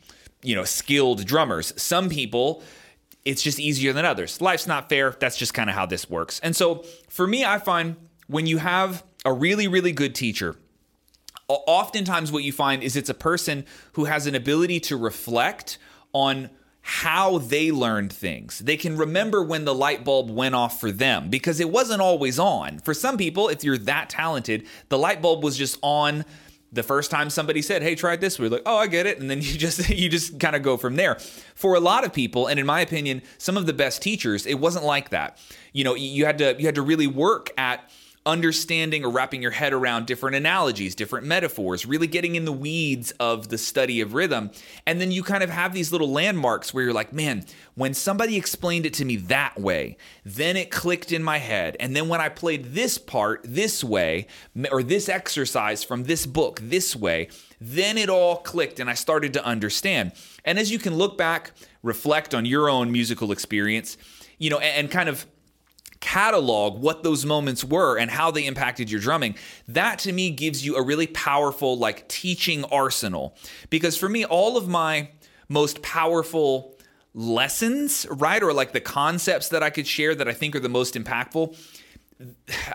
you know, skilled drummers. Some people, it's just easier than others. Life's not fair. That's just kind of how this works. And so for me, I find when you have a really, really good teacher, oftentimes what you find is it's a person who has an ability to reflect on how they learned things. They can remember when the light bulb went off for them because it wasn't always on. For some people, if you're that talented, the light bulb was just on the first time somebody said, "Hey, try this." We're like, "Oh, I get it," and then you just you just kind of go from there. For a lot of people, and in my opinion, some of the best teachers, it wasn't like that. You know, you had to you had to really work at understanding or wrapping your head around different analogies, different metaphors, really getting in the weeds of the study of rhythm. And then you kind of have these little landmarks where you're like, man, when somebody explained it to me that way, then it clicked in my head. And then when I played this part this way, or this exercise from this book this way, then it all clicked and I started to understand. And as you can look back, reflect on your own musical experience, you know, and, and kind of catalog what those moments were and how they impacted your drumming that to me gives you a really powerful like teaching arsenal. Because for me all of my most powerful lessons right or like the concepts that i could share that i think are the most impactful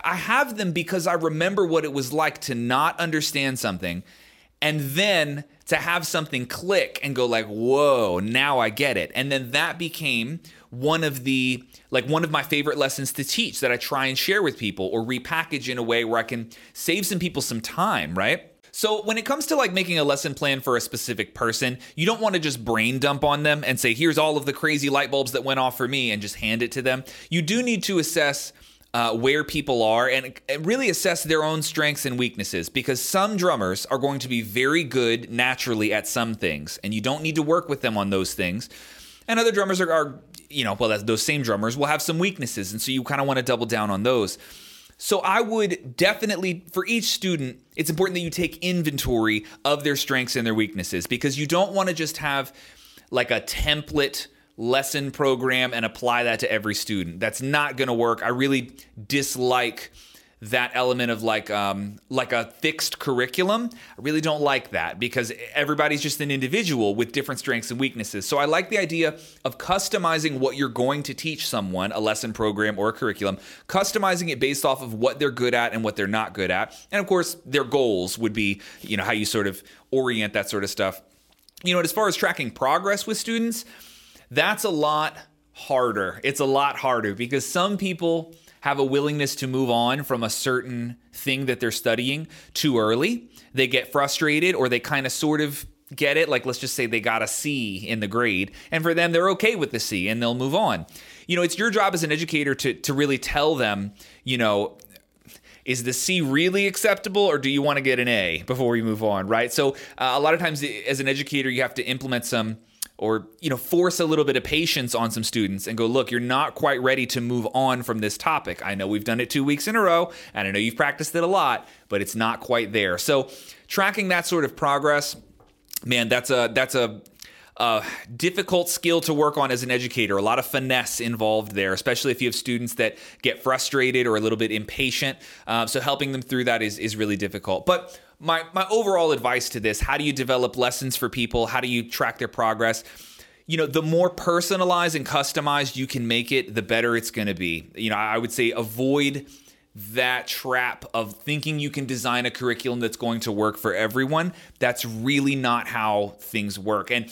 i have them because i remember what it was like to not understand something and then to have something click and go like whoa now i get it. And then that became one of the like one of my favorite lessons to teach that I try and share with people or repackage in a way where I can save some people some time, right? So when it comes to like making a lesson plan for a specific person, you don't want to just brain dump on them and say, "Here's all of the crazy light bulbs that went off for me," and just hand it to them. You do need to assess uh, where people are and really assess their own strengths and weaknesses because some drummers are going to be very good naturally at some things, and you don't need to work with them on those things. And other drummers are, are you know, well, those same drummers will have some weaknesses. And so you kind of want to double down on those. So I would definitely, for each student, it's important that you take inventory of their strengths and their weaknesses because you don't want to just have like a template lesson program and apply that to every student. That's not going to work. I really dislike that element of like um, like a fixed curriculum. I really don't like that because everybody's just an individual with different strengths and weaknesses. So I like the idea of customizing what you're going to teach someone, a lesson program or a curriculum, customizing it based off of what they're good at and what they're not good at. And of course, their goals would be, you know, how you sort of orient that sort of stuff. You know, as far as tracking progress with students, that's a lot harder. It's a lot harder because some people have a willingness to move on from a certain thing that they're studying too early. They get frustrated or they kind of sort of get it. Like, let's just say they got a C in the grade, and for them, they're okay with the C and they'll move on. You know, it's your job as an educator to, to really tell them, you know, is the C really acceptable or do you want to get an A before we move on, right? So, uh, a lot of times as an educator, you have to implement some or you know force a little bit of patience on some students and go look you're not quite ready to move on from this topic. I know we've done it two weeks in a row and i know you've practiced it a lot but it's not quite there. So tracking that sort of progress man that's a that's a a difficult skill to work on as an educator. A lot of finesse involved there, especially if you have students that get frustrated or a little bit impatient. Uh, so helping them through that is is really difficult. But my my overall advice to this how do you develop lessons for people how do you track their progress you know the more personalized and customized you can make it the better it's going to be you know i would say avoid that trap of thinking you can design a curriculum that's going to work for everyone that's really not how things work and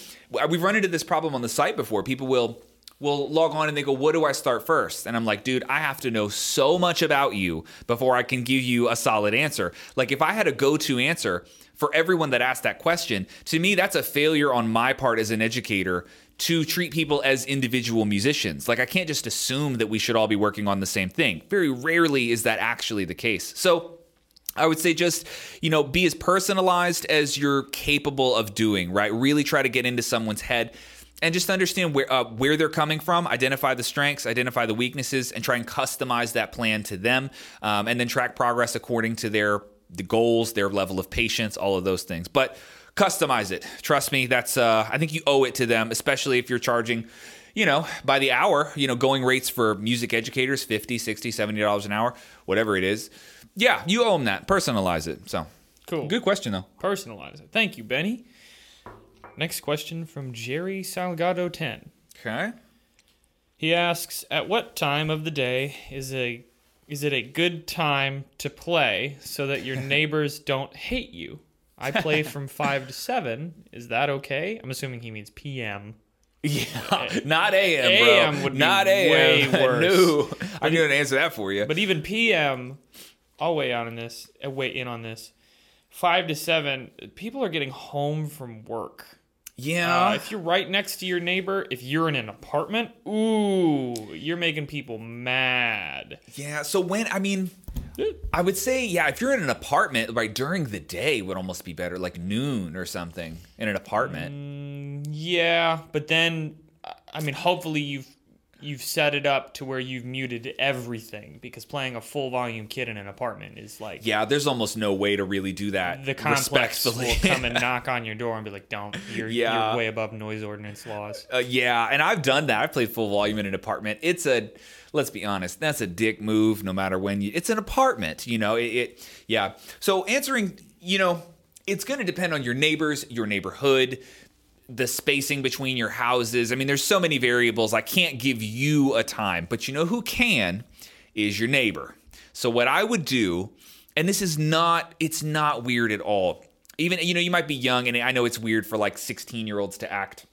we've run into this problem on the site before people will will log on and they go, What do I start first? And I'm like, Dude, I have to know so much about you before I can give you a solid answer. Like, if I had a go to answer for everyone that asked that question, to me, that's a failure on my part as an educator to treat people as individual musicians. Like, I can't just assume that we should all be working on the same thing. Very rarely is that actually the case. So, I would say just, you know, be as personalized as you're capable of doing, right? Really try to get into someone's head and just understand where uh, where they're coming from, identify the strengths, identify the weaknesses, and try and customize that plan to them, um, and then track progress according to their the goals, their level of patience, all of those things. But customize it. Trust me, that's uh, I think you owe it to them, especially if you're charging you know, by the hour, you know, going rates for music educators 50, 60, 70 dollars an hour, whatever it is. Yeah, you owe them that. Personalize it. So, Cool. good question though. Personalize it. Thank you, Benny. Next question from Jerry Salgado 10. Okay. He asks, "At what time of the day is a is it a good time to play so that your neighbors don't hate you? I play from 5 to 7. Is that okay?" I'm assuming he means PM. Yeah, not AM, bro. AM would be not AM. way worse. no, I'm going to answer that for you. But even PM, I'll weigh on this. uh, Weigh in on this. Five to seven, people are getting home from work. Yeah, Uh, if you're right next to your neighbor, if you're in an apartment, ooh, you're making people mad. yeah. So when I mean, I would say yeah. If you're in an apartment, right during the day would almost be better, like noon or something in an apartment. Yeah, but then, I mean, hopefully you've you've set it up to where you've muted everything because playing a full volume kit in an apartment is like yeah, there's almost no way to really do that. the complex will come and knock on your door and be like, "Don't, you're, Yeah. you're way above noise ordinance laws." Uh, yeah, and I've done that. I've played full volume in an apartment. It's a, let's be honest, that's a dick move. No matter when you, it's an apartment. You know, it. it yeah. So answering, you know, it's going to depend on your neighbors, your neighborhood, the spacing between your houses. I mean, there's so many variables. I can't give you a time, but you know who can is your neighbor. So what I would do, and this is not, it's not weird at all. Even you know, you might be young, and I know it's weird for like 16 year olds to act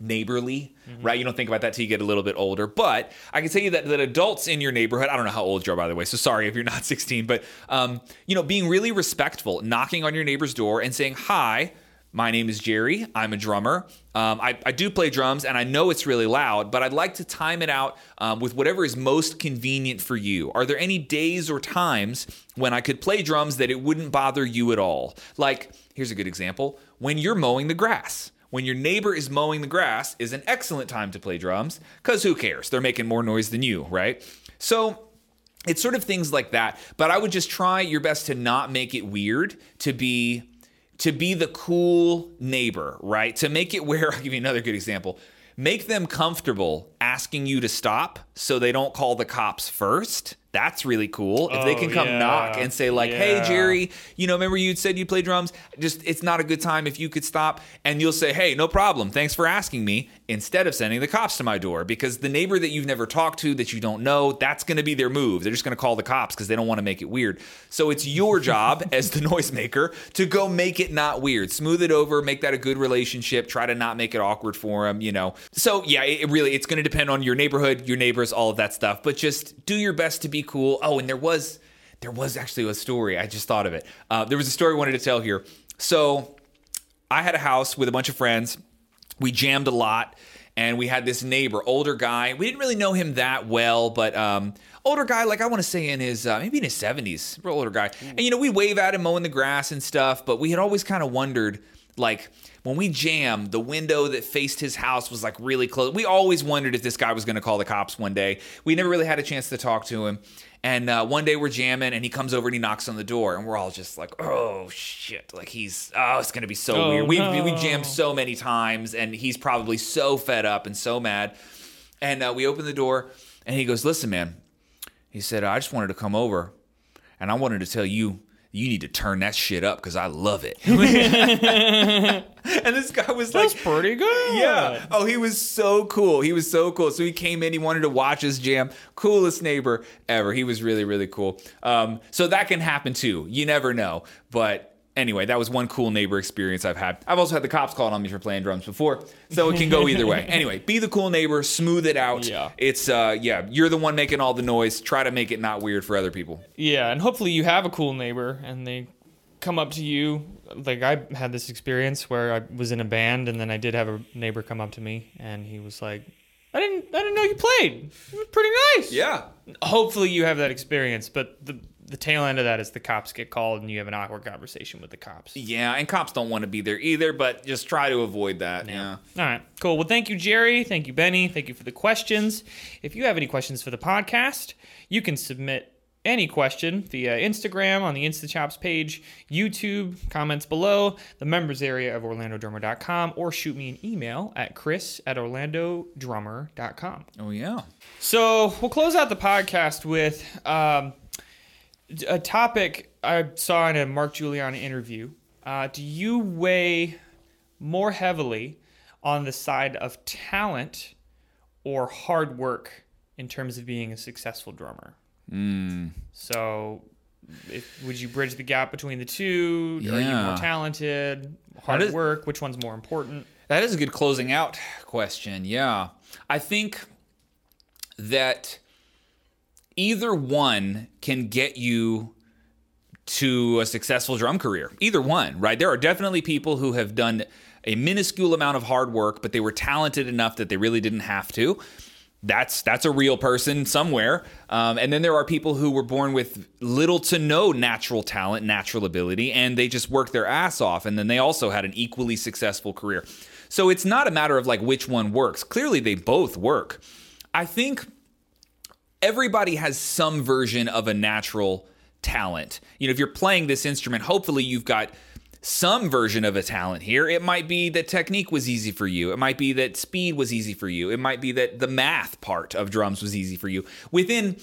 neighborly, right? You don't think about that till you get a little bit older. But I can tell you that, that adults in your neighborhood, I don't know how old you are, by the way, so sorry if you're not 16, but, um, you know, being really respectful, knocking on your neighbor's door and saying, hi, my name is Jerry. I'm a drummer. Um, I, I do play drums and I know it's really loud, but I'd like to time it out um, with whatever is most convenient for you. Are there any days or times when I could play drums that it wouldn't bother you at all? Like, here's a good example when you're mowing the grass when your neighbor is mowing the grass is an excellent time to play drums because who cares? They're making more noise than you, right? So it's sort of things like that. But I would just try your best to not make it weird, to be to be the cool neighbor, right? To make it where I'll give you another good example. Make them comfortable asking you to stop so they don't call the cops first. That's really cool. If they Oh, can come yeah. knock and say like, "Hey Jerry, you know, remember you said you play drums? Just it's not a good time if you could stop." And you'll say, "Hey, no problem. Thanks for asking me." Instead of sending the cops to my door because the neighbor that you've never talked to that you don't know, that's going to be their move. They're just going to call the cops because they don't want to make it weird. So it's your job as the noisemaker to go make it not weird. Smooth it over, make that a good relationship, try to not make it awkward for them, you know. So, yeah, it, it really it's going to depend on your neighborhood, your neighbors, all of that stuff, but just do your best to be cool. Oh, and there was there was actually a story. I just thought of it. Uh, there was a story I wanted to tell here. So I had a house with a bunch of friends. We jammed a lot, and we had this neighbor, older guy. We didn't really know him that well, but um, older guy, like I want to say in his uh, maybe in his seventies, real older guy. And you know, we wave at him mowing the grass and stuff, but we had always kind of wondered, like when we jammed, the window that faced his house was like really close. We always wondered if this guy was going to call the cops one day. We never really had a chance to talk to him. And uh, one day we're jamming, and he comes over and he knocks on the door, and we're all just like, "Oh shit!" Like he's, oh, it's gonna be so Oh, weird. We we jammed so many times, and he's probably so fed up and so mad. And uh, we open the door, and he goes, "Listen, man," he said, "I just wanted to come over, and I wanted to tell you." You need to turn that shit up because I love it. and this guy was like, That's pretty good. yeah. Oh, he was so cool. He was so cool. So he came in. He wanted to watch us jam. Coolest neighbor ever. He was really, really cool. Um, so that can happen too. You never know. But anyway, that was one cool neighbor experience I've had. I've also had the cops called on me for playing drums before, so it can go either way. Anyway, be the cool neighbor, smooth it out. Yeah. It's uh yeah, you're the one making all the noise. Try to make it not weird for other people. Yeah, and hopefully you have a cool neighbor and they come up to you. Like I had this experience where I was in a band and then I did have a neighbor come up to me and he was like, "I didn't I didn't know you played. It was pretty nice." Yeah. Hopefully you have that experience, but the the tail end of that is the cops get called and you have an awkward conversation with the cops. Yeah, and cops don't want to be there either, but just try to avoid that. Yeah. All right, cool. Well, thank you, Jerry. Thank you, Benny. Thank you for the questions. If you have any questions for the podcast, you can submit any question via Instagram on the InstaChops page, YouTube, comments below, the members area of OrlandoDrummer.com, or shoot me an email at chris at OrlandoDrummer.com. Oh yeah. So we'll close out the podcast with um, a topic I saw in a Mark Guiliana interview. Uh, do you weigh more heavily on the side of talent or hard work in terms of being a successful drummer? So, if, would you bridge the gap between the two? Are you more talented? Hard does- work? Which one's more important? That is a good closing out question. Yeah. I think that either one can get you to a successful drum career. Either one, right? There are definitely people who have done a minuscule amount of hard work, but they were talented enough that they really didn't have to. That's that's a real person somewhere. Um, and then there are people who were born with little to no natural talent, natural ability, and they just worked their ass off. And then they also had an equally successful career. So it's not a matter of like which one works. Clearly, they both work. I think everybody has some version of a natural talent. You know, if you're playing this instrument, hopefully you've got some version of a talent here. It might be that technique was easy for you. It might be that speed was easy for you. It might be that the math part of drums was easy for you. Within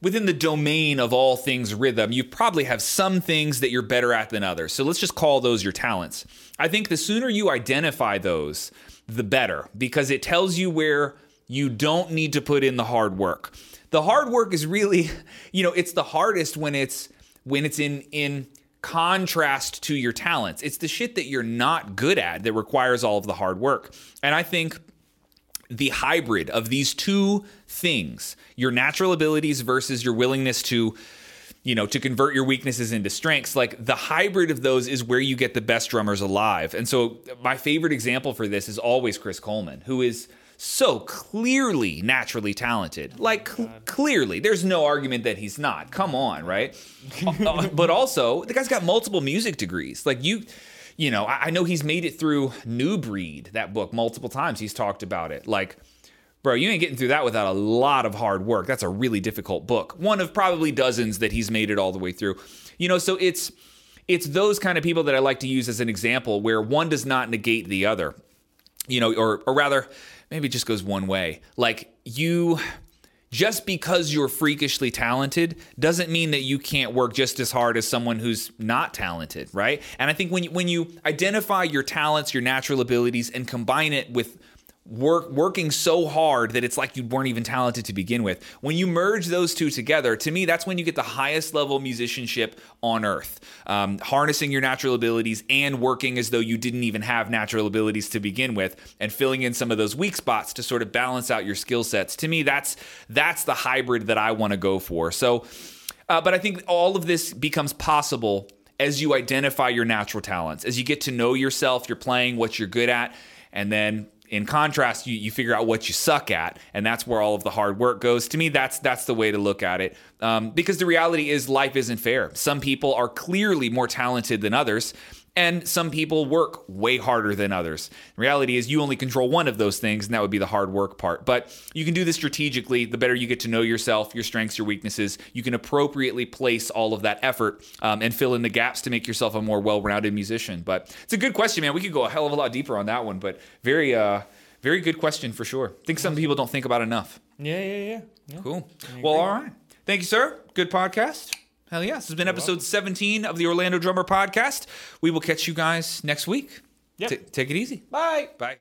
within the domain of all things rhythm, you probably have some things that you're better at than others. So let's just call those your talents. I think the sooner you identify those, the better because it tells you where you don't need to put in the hard work. The hard work is really, you know, it's the hardest when it's when it's in in contrast to your talents. It's the shit that you're not good at that requires all of the hard work. And I think the hybrid of these two things, your natural abilities versus your willingness to you know, to convert your weaknesses into strengths, like the hybrid of those is where you get the best drummers alive. And so my favorite example for this is always Chris Coleman, who is so clearly naturally talented. Like cl- clearly, there's no argument that he's not. Come on, right? Uh, but also, the guy's got multiple music degrees. Like you you know, I, I know he's made it through New Breed, that book, multiple times. He's talked about it. Like, bro, you ain't getting through that without a lot of hard work. That's a really difficult book. One of probably dozens that he's made it all the way through. You know, so it's it's those kind of people that I like to use as an example where one does not negate the other. You know, or or rather, maybe it just goes one way. Like you just because you're freakishly talented doesn't mean that you can't work just as hard as someone who's not talented, right? And I think when you, when you identify your talents, your natural abilities, and combine it with work working so hard that it's like you weren't even talented to begin with. When you merge those two together, to me, that's when you get the highest level musicianship on earth. Um, harnessing your natural abilities and working as though you didn't even have natural abilities to begin with, and filling in some of those weak spots to sort of balance out your skill sets. To me, that's that's the hybrid that I want to go for. So, uh, but I think all of this becomes possible as you identify your natural talents, as you get to know yourself, you're playing what you're good at, and then in contrast, you, you figure out what you suck at, and that's where all of the hard work goes. To me, that's that's the way to look at it. Um, because the reality is, life isn't fair. Some people are clearly more talented than others, and some people work way harder than others. The reality is, you only control one of those things, and that would be the hard work part. But you can do this strategically. The better you get to know yourself, your strengths, your weaknesses, you can appropriately place all of that effort um, and fill in the gaps to make yourself a more well-rounded musician. But it's a good question, man. We could go a hell of a lot deeper on that one, but very, uh, very good question for sure. I think some people don't think about enough. Yeah, yeah, yeah. yeah. Cool. Well, all right. Thank you, sir. Good podcast. Hell yeah. This has been episode 17 of the Orlando Drummer Podcast. We will catch you guys next week. Yep. T- take it easy. Bye. Bye.